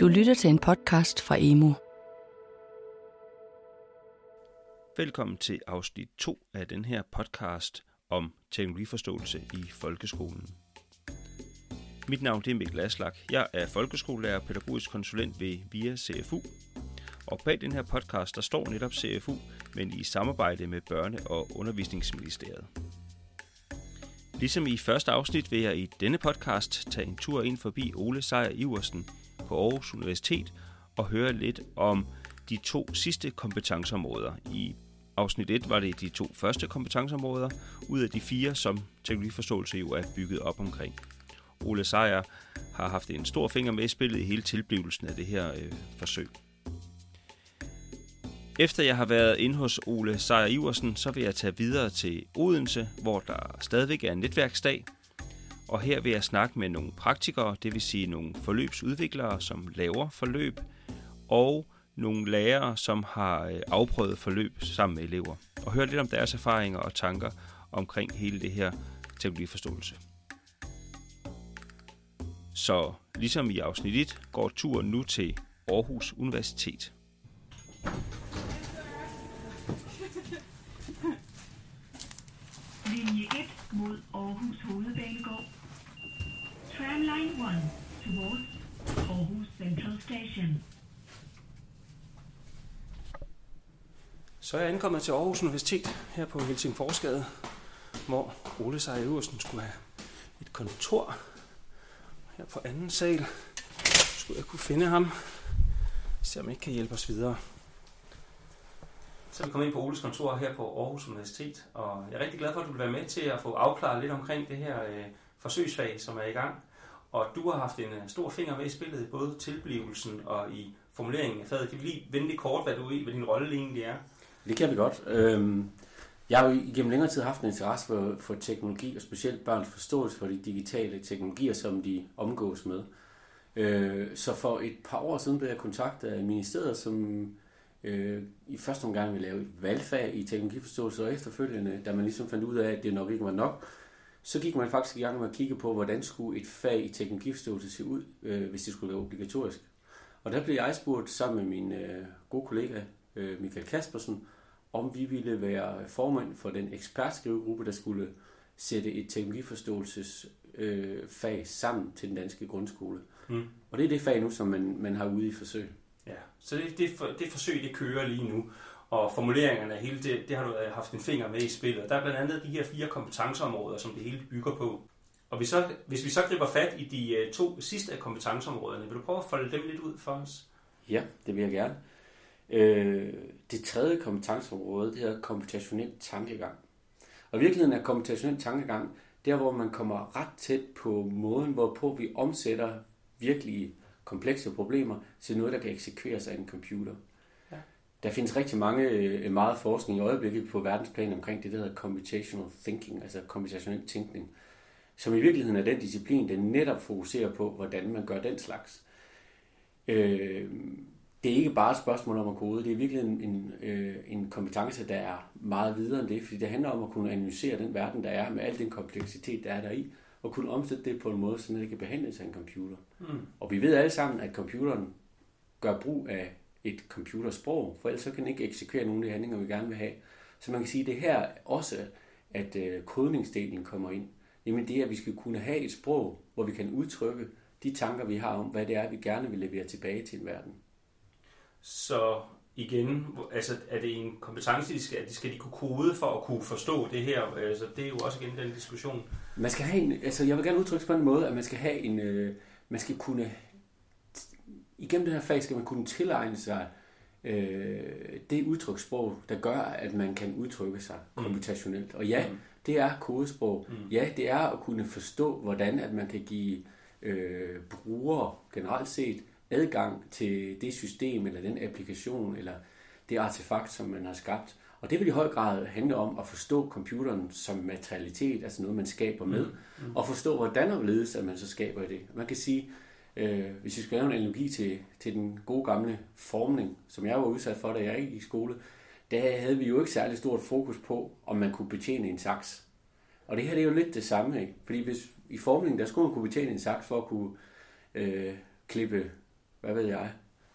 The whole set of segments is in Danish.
Du lytter til en podcast fra Emo. Velkommen til afsnit 2 af den her podcast om teknologiforståelse i folkeskolen. Mit navn er Mikkel Aslak. Jeg er folkeskolelærer og pædagogisk konsulent ved VIA CFU. Og bag den her podcast, der står netop CFU, men i samarbejde med Børne- og Undervisningsministeriet. Ligesom i første afsnit vil jeg i denne podcast tage en tur ind forbi Ole Sejer Iversen på Aarhus Universitet og høre lidt om de to sidste kompetenceområder. I afsnit 1 var det de to første kompetenceområder, ud af de fire, som teknologiforståelse jo er bygget op omkring. Ole Sejer har haft en stor finger med i spillet i hele tilblivelsen af det her øh, forsøg. Efter jeg har været inde hos Ole Sejer Iversen, så vil jeg tage videre til Odense, hvor der stadigvæk er en netværksdag. Og her vil jeg snakke med nogle praktikere, det vil sige nogle forløbsudviklere, som laver forløb, og nogle lærere, som har øh, afprøvet forløb sammen med elever. Og høre lidt om deres erfaringer og tanker omkring hele det her teknologiforståelse. Så ligesom i afsnit 1 går turen nu til Aarhus Universitet. Linje 1 mod Aarhus Hovedbanegård. Tramline 1 towards Aarhus Central Station. Så er jeg ankommet til Aarhus Universitet her på Helsingforsgade, hvor Ole Iversen skulle have et kontor. Her på anden sal skulle jeg kunne finde ham, se om ikke kan hjælpe os videre. Så er vi kommet ind på Oles kontor her på Aarhus Universitet, og jeg er rigtig glad for, at du vil være med til at få afklaret lidt omkring det her øh, forsøgsfag, som er i gang. Og du har haft en øh, stor finger med i spillet, både tilblivelsen og i formuleringen af faget. Kan vi lige vende det kort, hvad, du, hvad din rolle egentlig er? Det kan vi godt. Øhm, jeg har jo igennem længere tid haft en interesse for, for teknologi, og specielt børns forståelse for de digitale teknologier, som de omgås med. Øh, så for et par år siden blev jeg kontaktet af ministeriet, som øh, i første omgang ville lave et valgfag i teknologiforståelse, og efterfølgende, da man ligesom fandt ud af, at det nok ikke var nok, så gik man faktisk i gang med at kigge på, hvordan skulle et fag i teknologiforståelse se ud, øh, hvis det skulle være obligatorisk. Og der blev jeg spurgt sammen med min øh, gode kollega øh, Michael Kaspersen, om vi ville være formand for den ekspertskrivegruppe, der skulle sætte et teknologiforståelsesfag øh, sammen til den danske grundskole. Mm. Og det er det fag nu, som man, man har ude i forsøg. Ja, så det, det, for, det forsøg, det kører lige nu. Og formuleringerne af hele det, det har du øh, haft en finger med i spillet. Der er blandt andet de her fire kompetenceområder, som det hele bygger på. Og hvis, så, hvis vi så griber fat i de øh, to sidste af kompetenceområderne, vil du prøve at folde dem lidt ud for os? Ja, det vil jeg gerne. Øh, det tredje kompetenceområde, det hedder komputationel tankegang. Og i virkeligheden er komputationel tankegang der, hvor man kommer ret tæt på måden, hvorpå vi omsætter virkelige komplekse problemer til noget, der kan eksekveres af en computer. Der findes rigtig mange, øh, meget forskning i øjeblikket på verdensplan omkring det, der hedder computational thinking, altså komputationel tænkning, som i virkeligheden er den disciplin, der netop fokuserer på, hvordan man gør den slags. Øh, det er ikke bare et spørgsmål om at kode, det er virkelig en, en, øh, en kompetence, der er meget videre end det, fordi det handler om at kunne analysere den verden, der er, med al den kompleksitet, der er der i, og kunne omsætte det på en måde, så det kan behandles af en computer. Mm. Og vi ved alle sammen, at computeren gør brug af et computersprog, for ellers så kan den ikke eksekvere nogle af de handlinger, vi gerne vil have. Så man kan sige, at det her også, at øh, kodningsdelen kommer ind. Jamen det, at vi skal kunne have et sprog, hvor vi kan udtrykke de tanker, vi har om, hvad det er, vi gerne vil levere tilbage til en verden. Så igen, altså er det en kompetence, de skal, de skal de kunne kode for at kunne forstå det her? Altså, det er jo også igen den diskussion. Man skal have en, altså jeg vil gerne udtrykke på en måde, at man skal have en, øh, man skal kunne, igennem det her fag skal man kunne tilegne sig øh, det udtrykssprog, der gør, at man kan udtrykke sig Mm. komputationelt. Og ja, Mm. det er kodesprog. Mm. Ja, det er at kunne forstå, hvordan at man kan give øh, brugere generelt set adgang til det system, eller den applikation, eller det artefakt, som man har skabt. Og det vil i høj grad handle om at forstå computeren som materialitet, altså noget, man skaber med, Mm. og forstå, hvordan og hvorledes at man så skaber det. Man kan sige, øh, hvis vi skal lave en analogi til, til den gode gamle formning, som jeg var udsat for, da jeg gik i skole, der havde vi jo ikke særlig stort fokus på, om man kunne betjene en saks. Og det her det er jo lidt det samme, ikke? Fordi hvis, i formningen, der skulle man kunne betjene en saks for at kunne øh, klippe hvad ved jeg,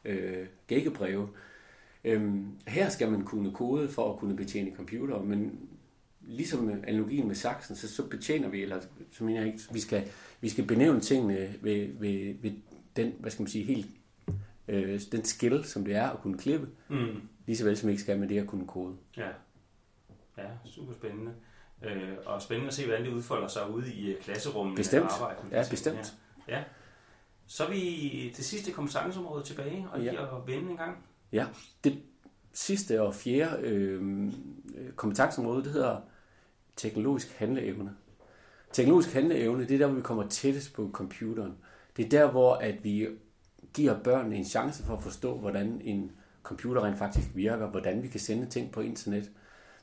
øh, gækkebreve. Øhm, her skal man kunne kode for at kunne betjene computer, men ligesom med analogien med saksen, så, så betjener vi, eller så mener jeg ikke, vi skal, vi skal benævne tingene ved, ved, ved den, hvad skal man sige, helt, øh, den skill, som det er at kunne klippe, Mm. lige så vel som vi ikke skal med det at kunne kode. Ja. ja, super spændende. Øh, og spændende at se, hvordan det udfolder sig ude i øh, klasserummet. Bestemt. arbejde Ja, bestemt. her. Ja. Så er vi det sidste kompetenceområde tilbage, og lige Ja. at vende en gang. Ja, det sidste og fjerde øh, kompetenceområde, det hedder teknologisk handleevne. Teknologisk handleevne, det er der, hvor vi kommer tættest på computeren. Det er der, hvor at vi giver børnene en chance for at forstå, hvordan en computer rent faktisk virker, hvordan vi kan sende ting på internet,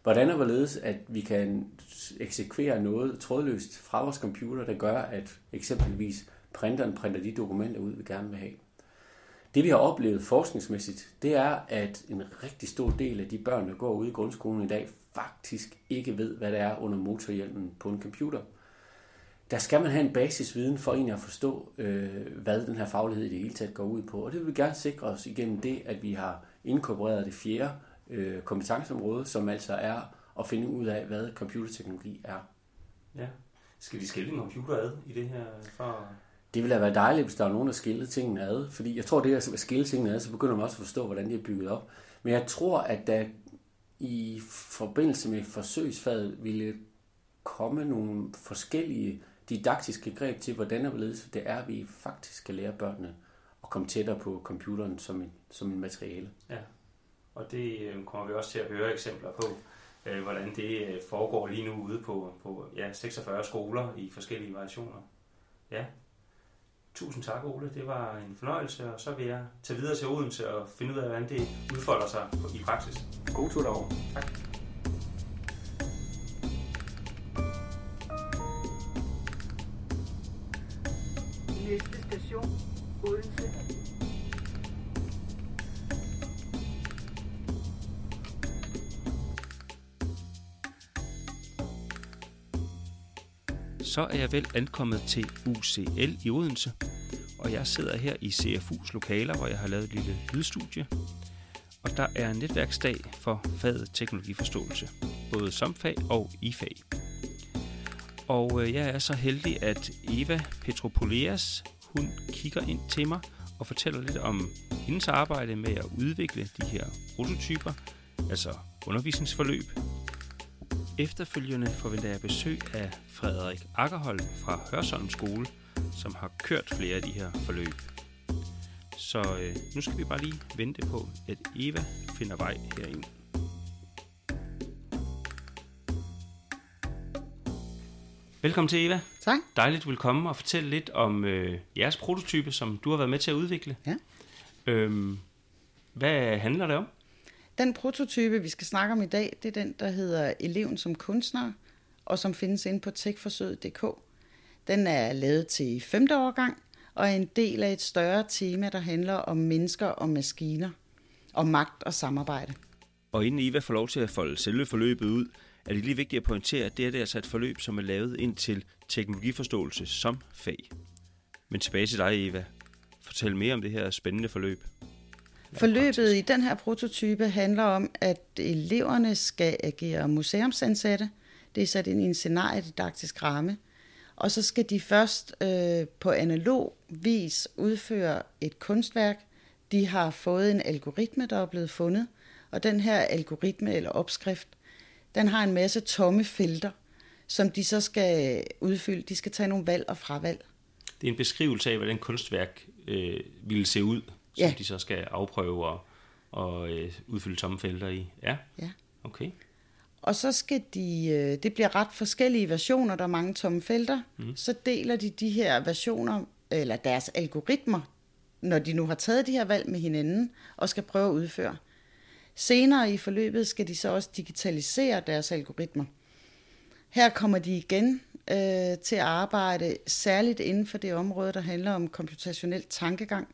hvordan og hvorledes, at vi kan eksekvere noget trådløst fra vores computer, der gør, at eksempelvis printeren printer de dokumenter ud, vi gerne vil have. Det vi har oplevet forskningsmæssigt, det er, at en rigtig stor del af de børn, der går ude i grundskolen i dag, faktisk ikke ved, hvad der er under motorhjelmen på en computer. Der skal man have en basisviden for egentlig at forstå, øh, hvad den her faglighed i det hele taget går ud på. Og det vil vi gerne sikre os igennem det, at vi har inkorporeret det fjerde øh, kompetenceområde, som altså er at finde ud af, hvad computerteknologi er. Ja. Skal vi skille en computer ad i det her? For... Det ville have være dejligt, hvis der var nogen, der skilte tingene ad. Fordi jeg tror, det at skille tingene ad, så begynder man også at forstå, hvordan de er bygget op. Men jeg tror, at der i forbindelse med forsøgsfaget ville komme nogle forskellige didaktiske greb til, hvordan og hvorledes det er, at vi faktisk skal lære børnene at komme tættere på computeren som en, som en materiale. Ja. Og det øh, kommer vi også til at høre eksempler på, øh, hvordan det øh, foregår lige nu ude på, på ja, 46 skoler i forskellige variationer. Ja. Tusind tak, Ole. Det var en fornøjelse, og så vil jeg tage videre til Odense og finde ud af, hvordan det udfolder sig i praksis. God tur derovre. Tak. Så er jeg vel ankommet til UCL i Odense, og jeg sidder her i CFU's lokaler, hvor jeg har lavet et lille lydstudie. Og der er en netværksdag for faget teknologiforståelse, både som fag og i fag. Og øh, jeg er så heldig, at Eva Petropoleas, hun kigger ind til mig og fortæller lidt om hendes arbejde med at udvikle de her prototyper, altså undervisningsforløb, Efterfølgende forventer jeg besøg af Frederik Akkerholm fra Hørsholm Skole, som har kørt flere af de her forløb. Så øh, nu skal vi bare lige vente på, at Eva finder vej herind. Velkommen til Eva. Tak. Dejligt, du vil komme og fortælle lidt om øh, jeres prototype, som du har været med til at udvikle. Ja. Øhm, hvad handler det om? Den prototype, vi skal snakke om i dag, det er den, der hedder Eleven som kunstner, og som findes inde på techforsøget.dk. Den er lavet til 5. årgang, og er en del af et større tema, der handler om mennesker og maskiner, og magt og samarbejde. Og inden Eva får lov til at folde selve forløbet ud, er det lige vigtigt at pointere, at det er det altså et forløb, som er lavet ind til teknologiforståelse som fag. Men tilbage til dig, Eva. Fortæl mere om det her spændende forløb. Forløbet i den her prototype handler om, at eleverne skal agere museumsansatte. Det er sat ind i en scenariedidaktisk ramme. Og så skal de først øh, på analog vis udføre et kunstværk. De har fået en algoritme, der er blevet fundet. Og den her algoritme eller opskrift, den har en masse tomme felter, som de så skal udfylde. De skal tage nogle valg og fravalg. Det er en beskrivelse af, hvordan kunstværk øh, ville se ud, som Ja. de så skal afprøve og, og øh, udfylde tomme felter i. Ja, Ja. okay. Og så skal de, øh, det bliver ret forskellige versioner, der er mange tomme felter. Mm. Så deler de de her versioner, eller deres algoritmer, når de nu har taget de her valg med hinanden, og skal prøve at udføre. Senere i forløbet skal de så også digitalisere deres algoritmer. Her kommer de igen øh, til at arbejde særligt inden for det område, der handler om computationel tankegang,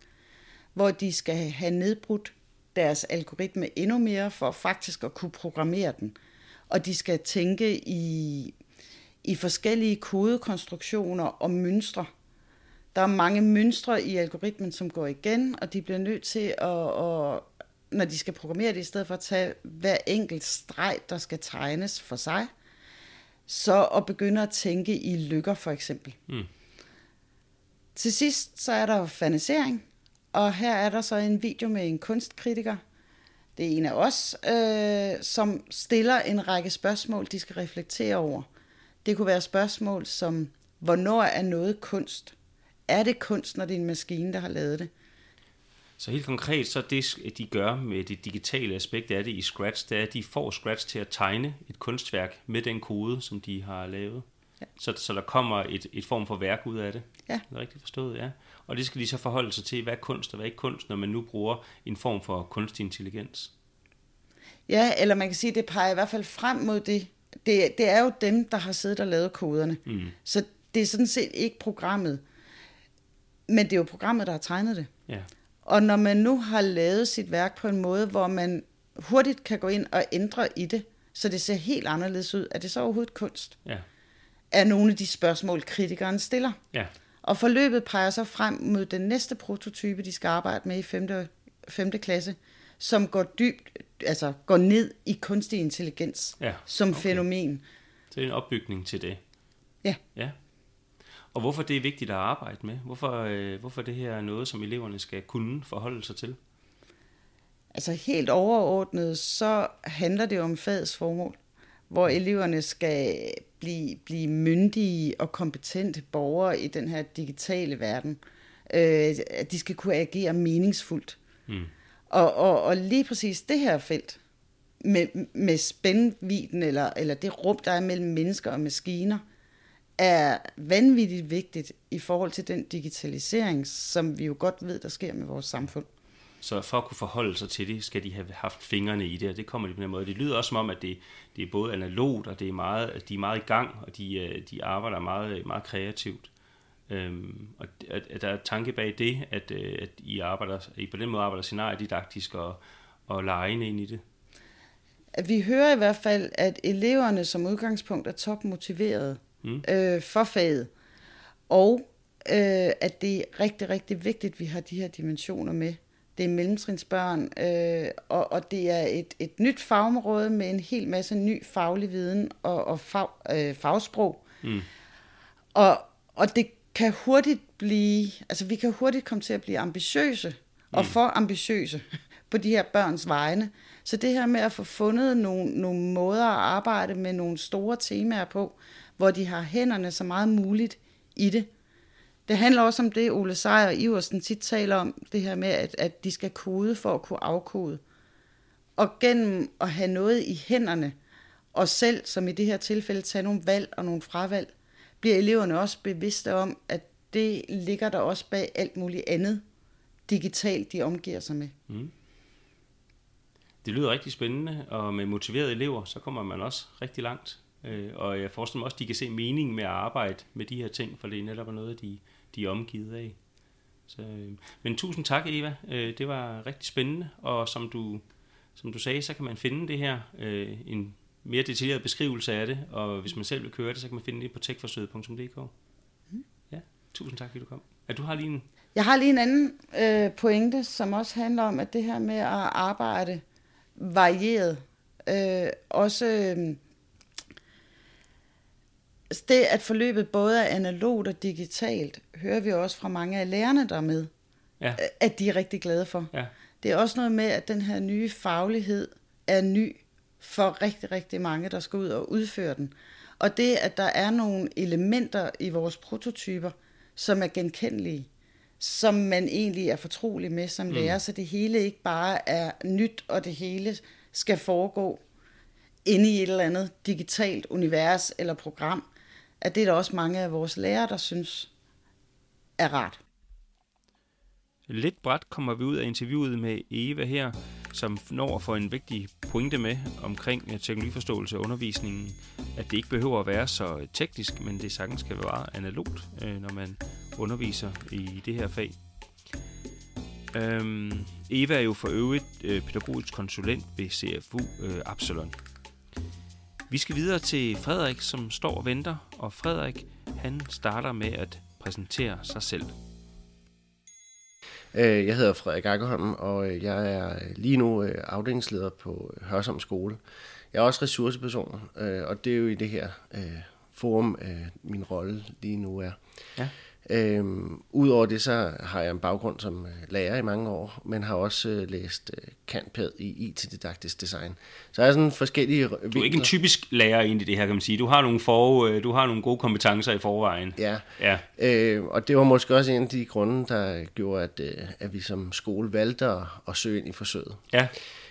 hvor de skal have nedbrudt deres algoritme endnu mere for faktisk at kunne programmere den. Og de skal tænke i, i forskellige kodekonstruktioner og mønstre, Der er mange mønstre i algoritmen, som går igen, og de bliver nødt til at, at når de skal programmere det, i stedet for at tage hver enkelt streg, der skal tegnes for sig, så at begynde at tænke i lykker for eksempel. Mm. Til sidst så er der fanisering, og her er der så en video med en kunstkritiker. Det er en af os, øh, som stiller en række spørgsmål, de skal reflektere over. Det kunne være spørgsmål som, hvornår er noget kunst? Er det kunst, når det er en maskine, der har lavet det? Så helt konkret, så det de gør med det digitale aspekt af det i Scratch, det er, at de får Scratch til at tegne et kunstværk med den kode, som de har lavet. Ja. Så, så der kommer et, et form for værk ud af det. Ja. Er det rigtigt forstået? Ja. Og det skal de så forholde sig til, hvad er kunst og hvad er ikke kunst, når man nu bruger en form for kunstig intelligens. Ja, eller man kan sige, det peger i hvert fald frem mod det. Det, det er jo dem, der har siddet og lavet koderne. Mm. Så det er sådan set ikke programmet. Men det er jo programmet, der har tegnet det. Ja. Og når man nu har lavet sit værk på en måde, hvor man hurtigt kan gå ind og ændre i det, så det ser helt anderledes ud, er det så overhovedet kunst? Ja. Er nogle af de spørgsmål, kritikeren stiller. Ja. Og forløbet peger så frem mod den næste prototype, de skal arbejde med i 5. 5. klasse, som går dybt, altså går ned i kunstig intelligens Ja, som okay. fænomen. Så det er en opbygning til det. Ja. Ja. Og hvorfor det er vigtigt at arbejde med? Hvorfor, øh, hvorfor det her er noget, som eleverne skal kunne forholde sig til? Altså helt overordnet, så handler det om fagets formål, hvor eleverne skal blive, blive myndige og kompetente borgere i den her digitale verden. Øh, at de skal kunne agere meningsfuldt. Mm. Og, og, og lige præcis det her felt, med, med spændviden, eller, eller det rum, der er mellem mennesker og maskiner, er vanvittigt vigtigt i forhold til den digitalisering, som vi jo godt ved, der sker med vores samfund. Så for at kunne forholde sig til det, skal de have haft fingrene i det, og det kommer de på den måde. Det lyder også som om, at det, det er både analogt, og det er meget, de er meget i gang, og de, øh, de arbejder meget, meget kreativt. Øhm, og at, at der er tanke bag det, at, øh, at I, arbejder, I på den måde arbejder scenariedidaktisk og, og legende ind i det. Vi hører i hvert fald, at eleverne som udgangspunkt er topmotiverede Mm. øh, for faget, og øh, at det er rigtig, rigtig vigtigt, at vi har de her dimensioner med. Det er mellemtrinsbørn, øh, og, og det er et, et nyt fagområde med en hel masse ny faglig viden og, og fag, øh, fagsprog. Mm. Og, og det kan hurtigt blive, altså vi kan hurtigt komme til at blive ambitiøse, og for ambitiøse på de her børns vegne. Så det her med at få fundet nogle, nogle måder at arbejde med nogle store temaer på, hvor de har hænderne så meget muligt i det. Det handler også om det, Ole Sejer og Iversen tit taler om, det her med, at, at de skal kode for at kunne afkode. Og gennem at have noget i hænderne, og selv, som i det her tilfælde, tage nogle valg og nogle fravalg, bliver eleverne også bevidste om, at det ligger der også bag alt muligt andet digitalt, de omgiver sig med. Mm. Det lyder rigtig spændende, og med motiverede elever, så kommer man også rigtig langt. Øh, Og jeg forestiller mig også, at de kan se mening med at arbejde med de her ting, for det er netop noget, de, de er omgivet af. Så, øh, men tusind tak, Eva. Øh, Det var rigtig spændende, og som du, som du sagde, så kan man finde det her, øh, en mere detaljeret beskrivelse af det, og hvis man selv vil køre det, så kan man finde det på techforsøget.dk. Ja, tusind tak, fordi du kom. Ja, du har lige en... Jeg har lige en anden øh, pointe, som også handler om, at det her med at arbejde varieret, øh, også øh, det, at forløbet både er analogt og digitalt, hører vi også fra mange af lærerne, der er med, Ja, at de er rigtig glade for. ja, Det er også noget med, at den her nye faglighed er ny for rigtig, rigtig mange, der skal ud og udføre den. Og det, at der er nogle elementer i vores prototyper, som er genkendelige, som man egentlig er fortrolig med som lærer, mm. så det hele ikke bare er nyt, og det hele skal foregå inde i et eller andet digitalt univers eller program, at det er der også mange af vores lærere, der synes er rart. Lidt bræt kommer vi ud af interviewet med Eva her, som når at få en vigtig pointe med omkring eh, teknologiforståelse og undervisningen, at det ikke behøver at være så teknisk, men det sagtens skal være analogt, eh, når man underviser i det her fag. Øhm, Eva er jo for øvrigt eh, pædagogisk konsulent ved CFU øh, Absalon. Vi skal videre til Frederik, som står og venter, og Frederik han starter med at præsentere sig selv. Øh, Jeg hedder Frederik Akkerholm, og øh, jeg er lige nu øh, afdelingsleder på Hørsholm Skole. Jeg er også ressourceperson, øh, og det er jo i det her øh, forum, øh, min rolle lige nu er. Ja. Øhm, Udover det, så har jeg en baggrund som øh, lærer i mange år, men har også øh, læst øh, kantpæd i IT-didaktisk design. Så jeg er sådan forskellige Du er ikke en typisk lærer ind i det her, kan man sige. Du har nogle, for, øh, du har nogle gode kompetencer i forvejen. Ja, Ja, Øh, og det var måske også en af de grunde, der gjorde, at, øh, at vi som skole valgte at, at søge ind i forsøget. ja,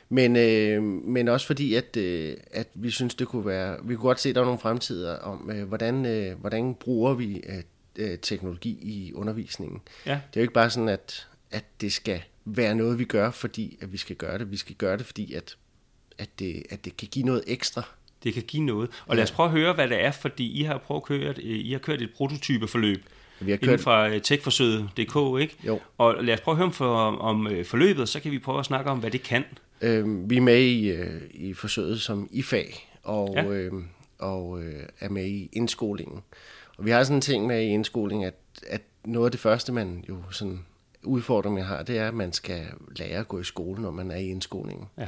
Men, øh, men også fordi, at, øh, at vi synes, det kunne være... Vi kunne godt se, at der var nogle fremtider om, øh, hvordan, øh, hvordan bruger vi øh, øh, teknologi i undervisningen. ja. Det er jo ikke bare sådan, at, at det skal være noget, vi gør, fordi at vi skal gøre det. Vi skal gøre det, fordi at, at, det, at det kan give noget ekstra. Det kan give noget. Og lad os prøve at høre, hvad det er, fordi I har prøvet at køre, et- I har kørt et prototypeforløb Vi har inden kørt, fra øh, techforsøget.dk, ikke? Jo. Og lad os prøve at høre om, for, om øh, forløbet, så kan vi prøve at snakke om, hvad det kan. øh, vi er med i, øh, i forsøget som IFAG, og, Ja. ja. øh, og øh, er med i indskolingen. Og vi har sådan en ting med i indskolingen, at, at noget af det første, man jo sådan udfordring, man har, det er, at man skal lære at gå i skole, når man er i indskolingen. Ja.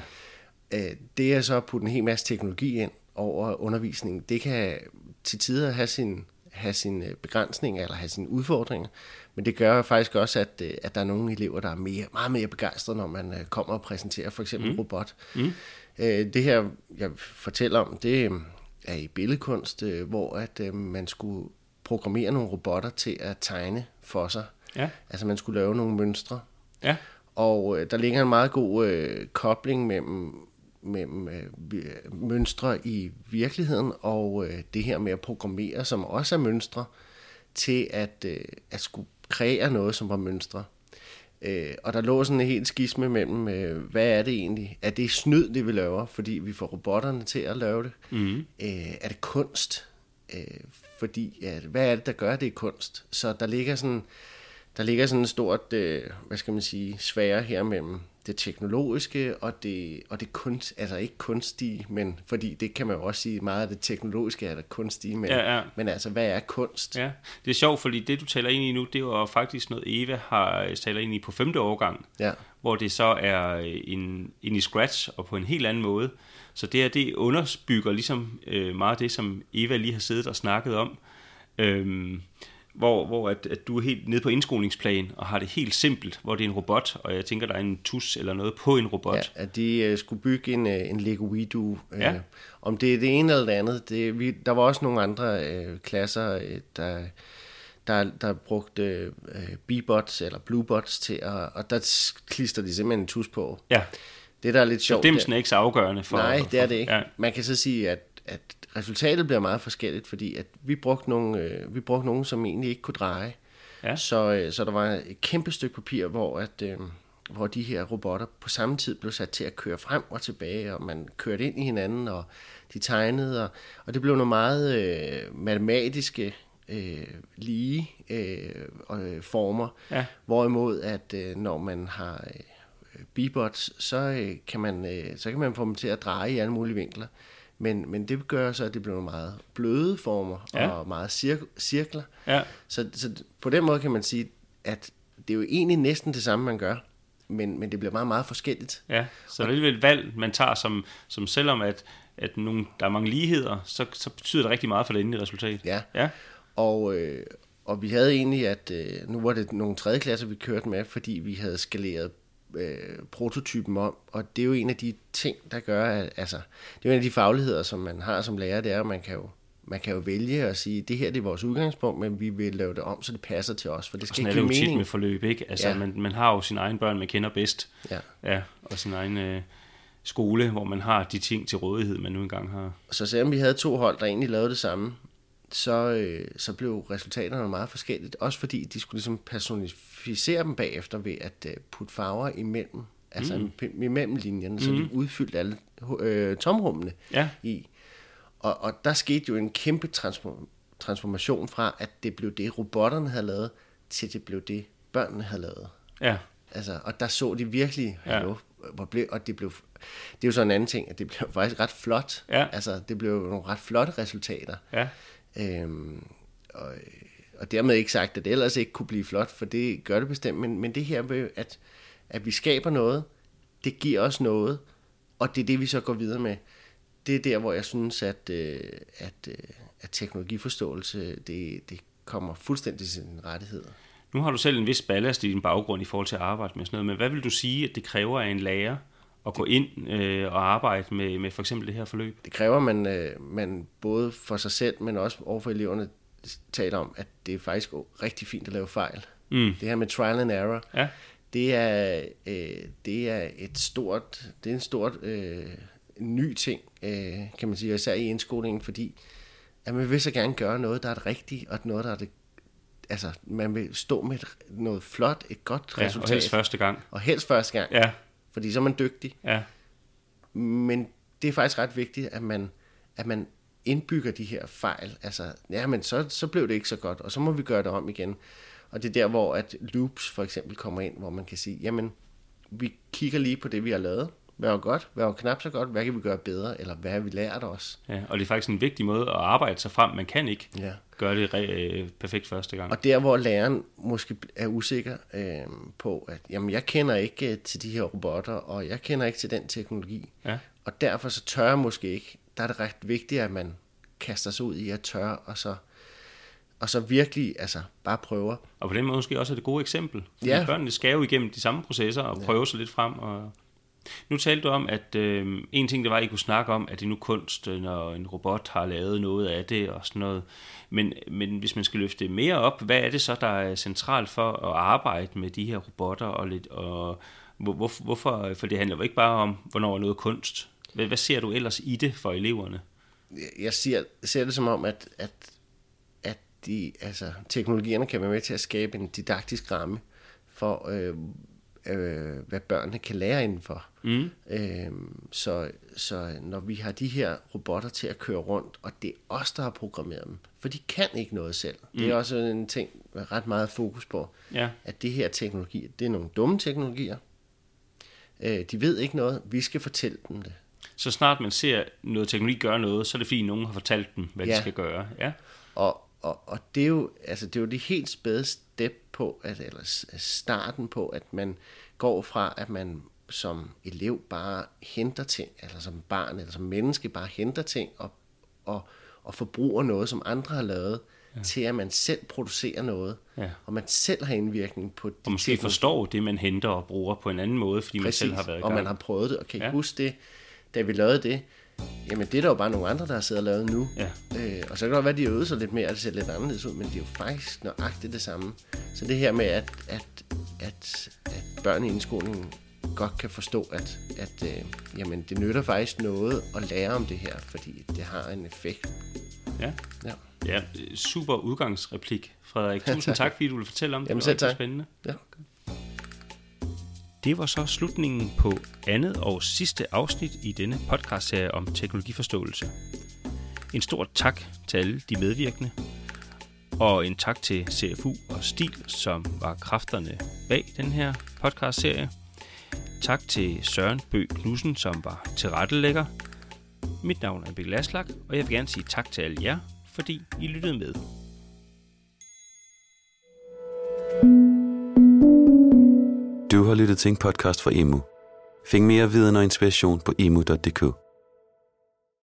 Øh, det er så at putte en hel masse teknologi ind over undervisningen. Det kan til tider have sin, have sin øh, begrænsning eller have sine udfordringer, men det gør faktisk også, at, øh, at der er nogle elever, der er mere, meget mere begejstrede, når man kommer og præsenterer for eksempel mm. robot. Mm. Det her, jeg fortæller om, det er i billedkunst, hvor at man skulle programmere nogle robotter til at tegne for sig. Ja. Altså man skulle lave nogle mønstre, Ja, og øh, der ligger en meget god øh, kobling mellem, mellem øh, mønstre i virkeligheden og øh, det her med at programmere, som også er mønstre, til at, øh, at skulle kreere noget, som var mønstre. Øh, og der lå sådan en helt skisme mellem, øh, hvad er det egentlig? Er det snyd, det vi laver, fordi vi får robotterne til at lave det? Mm. Øh, er det kunst? Øh, fordi, at, hvad er det, der gør, det er kunst? Så der ligger sådan, der ligger sådan et stort, øh, hvad skal man sige, svære her mellem det teknologiske og det, og det kunst, altså ikke kunstige, men fordi det kan man jo også sige, meget af det teknologiske er der kunstige, men, Ja, ja. men altså, hvad er kunst? ja. Det er sjovt, fordi det, du taler ind i nu, det var faktisk noget, Eva har taler ind i på femte årgang. Ja. Hvor det så er en, en i scratch og på en helt anden måde. Så det her, det underbygger ligesom øh, meget det, som Eva lige har siddet og snakket om. Øhm, hvor, hvor at, at du er helt nede på indskolingsplan og har det helt simpelt, hvor det er en robot, og jeg tænker, der er en tus eller noget på en robot. Ja, at de øh, skulle bygge en, øh, en Lego WeDo. Øh, Ja. Om det er det ene eller det andet. Det, vi, der var også nogle andre øh, klasser, øh, der, der, der brugte øh, B-bots eller Bluebots til at... Og der klister de simpelthen en tus på. ja. Det, der er lidt Så sjovt... dimsen er ikke så afgørende for... Nej, det er det ikke. Ja. Man kan så sige, at, at resultatet bliver meget forskelligt, fordi at vi brugte nogle, øh, vi brugte nogle, som egentlig ikke kunne dreje. Ja. Så, øh, så der var et kæmpe stykke papir, hvor, at, øh, hvor de her robotter på samme tid blev sat til at køre frem og tilbage, og man kørte ind i hinanden, og de tegnede, og, og det blev nogle meget øh, matematiske øh, lige øh, øh, former. Ja. Hvorimod, at øh, når man har øh, B-bots, så, øh, kan man, øh, så kan man få dem til at dreje i alle mulige vinkler. Men, men det gør så, at det bliver meget bløde former Ja. og meget cir- cirkler. Ja. Så, så på den måde kan man sige, at det er jo egentlig næsten det samme, man gør, men, men det bliver meget, meget forskelligt. Ja, så det er alligevel et valg, man tager, som, som selvom at, at nogle, der er mange ligheder, så, så betyder det rigtig meget for det endelige resultat. Ja. Ja, Og, øh, og vi havde egentlig, at øh, nu var det nogle tredje klasser, vi kørte med, fordi vi havde skaleret øh, prototypen om, og det er jo en af de ting, der gør, at altså, det er jo en af de fagligheder, som man har som lærer, det er, at man kan jo man kan jo vælge at sige, det her det er vores udgangspunkt, men vi vil lave det om, så det passer til os, for det skal sådan er ikke det jo give tit mening. med forløb, ikke? Altså. Ja. man, man har jo sine egne børn, man kender bedst. Ja. Ja, og sin egen øh, skole, hvor man har de ting til rådighed, man nu engang har. Så selvom vi havde to hold, der egentlig lavede det samme, så, øh, så blev resultaterne meget forskelligt. Også fordi de skulle ligesom personificere dem bagefter ved at øh, putte farver imellem, altså mm. imellem linjerne, så de udfyldte alle øh, tomrummene Ja. i. Og, og der skete jo en kæmpe transform- transformation fra, at det blev det, robotterne havde lavet, til det blev det, børnene havde lavet. Ja, Altså, og der så de virkelig, Ja. hvor blev, og det blev, det er jo så en anden ting, at det blev faktisk ret flot. Ja. Altså, det blev jo nogle ret flotte resultater. ja, Øhm, og, og dermed ikke sagt, at det ellers ikke kunne blive flot, for det gør det bestemt, men, men det her med, at, at vi skaber noget, det giver os noget, og det er det, vi så går videre med. Det er der, hvor jeg synes, at, øh, at, øh, at teknologiforståelse, det, det kommer fuldstændig til sin rettighed. Nu har du selv en vis ballast i din baggrund i forhold til at arbejde med sådan noget, men hvad vil du sige, at det kræver af en lærer at gå ind øh, og arbejde med, med for eksempel det her forløb? Det kræver, at man, øh, man både for sig selv, men også overfor eleverne taler om, at det er faktisk rigtig fint at lave fejl. Mm. Det her med trial and error, Ja, det er, øh, det er et stort, det er en stort øh, ny ting, øh, kan man sige, især i indskolingen, fordi at man vil så gerne gøre noget, der er det rigtige, og noget, der er det, altså man vil stå med et, noget flot, et godt ja resultat, og helst første gang. og helst første gang, Ja, fordi så er man dygtig, ja, men det er faktisk ret vigtigt, at man, at man indbygger de her fejl. Altså, ja, men så, så blev det ikke så godt, og så må vi gøre det om igen. Og det er der, hvor at loops for eksempel kommer ind, hvor man kan sige, jamen, vi kigger lige på det, vi har lavet. Hvad var godt? Hvad var knap så godt? Hvad kan vi gøre bedre? Eller hvad har vi lært os? ja, og det er faktisk en vigtig måde at arbejde sig frem. Man kan ikke Ja. gøre det re- øh, perfekt første gang. Og der, hvor læreren måske er usikker øh, på, at jamen, jeg kender ikke øh, til de her robotter, og jeg kender ikke til den teknologi. Ja. Og derfor så tør jeg måske ikke. Der er det ret vigtigt, at man kaster sig ud i at tørre, og så, og så virkelig altså, bare prøver. Og på den måde måske også er det gode eksempel. Fordi Ja. børnene skal jo igennem de samme processer og prøve sig lidt frem. Og... Nu talte du om, at øh, en ting, det var, at I kunne snakke om, at det nu kunst, øh, når en robot har lavet noget af det og sådan noget. Men, men hvis man skal løfte det mere op, hvad er det så, der er centralt for at arbejde med de her robotter? Og lidt, og hvor, hvor- hvorfor? Øh, for det handler jo ikke bare om, hvornår er noget kunst. Hvad, hvad ser du ellers i det for eleverne? Jeg- Jeg ser, ser det som om, at, at, at de, altså, teknologierne kan være med til at skabe en didaktisk ramme for, øh, øh, hvad børnene kan lære indenfor. Mm. Øh, så, så når vi har de her robotter til at køre rundt, og det er os, der har programmeret dem, for de kan ikke noget selv. Mm. Det er også en ting, med ret meget fokus på, Ja. at det her teknologi, det er nogle dumme teknologier. Øh, de ved ikke noget, vi skal fortælle dem det. Så snart man ser noget teknologi gøre noget, så er det fordi, nogen har fortalt dem, hvad ja. de skal gøre. Ja. Og, og, og det, er jo, altså, det er jo det helt spæde step på, at, eller s- starten på, at man går fra, at man som elev bare henter ting, eller som barn, eller som menneske bare henter ting, og, og, og forbruger noget, som andre har lavet, ja. til at man selv producerer noget, Ja. og man selv har indvirkning på de Og måske ting, forstår det, man henter og bruger på en anden måde, fordi man Præcis, selv har været i og gang. man har prøvet det, og kan I Ja. huske det, da vi lavede det, jamen det er der jo bare nogle andre, der har siddet og lavet nu. Ja. Øh, og så kan det godt være, at de har øvet sig lidt mere, og det ser lidt anderledes ud, men det er jo faktisk nøjagtigt det samme. Så det her med, at, at, at, at børn i indskolingen godt kan forstå, at, at øh, jamen, det nytter faktisk noget at lære om det her, fordi det har en effekt. Ja. Ja. ja, super udgangsreplik, Frederik. Tusind tak, fordi du ville fortælle om det. Jamen det var selv tak. spændende. Ja. Det var så slutningen på andet og sidste afsnit i denne podcastserie om teknologiforståelse. En stor tak til alle de medvirkende, og en tak til CFU og Stil, som var kræfterne bag den her podcastserie. Tak til Søren Bø Knudsen, som var tilrettelægger. Mit navn er Mikkel Aslak, og jeg vil gerne sige tak til alle jer, fordi I lyttede med. Du har lyttet til en podcast fra Emu. Find mere viden og inspiration på emu.dk.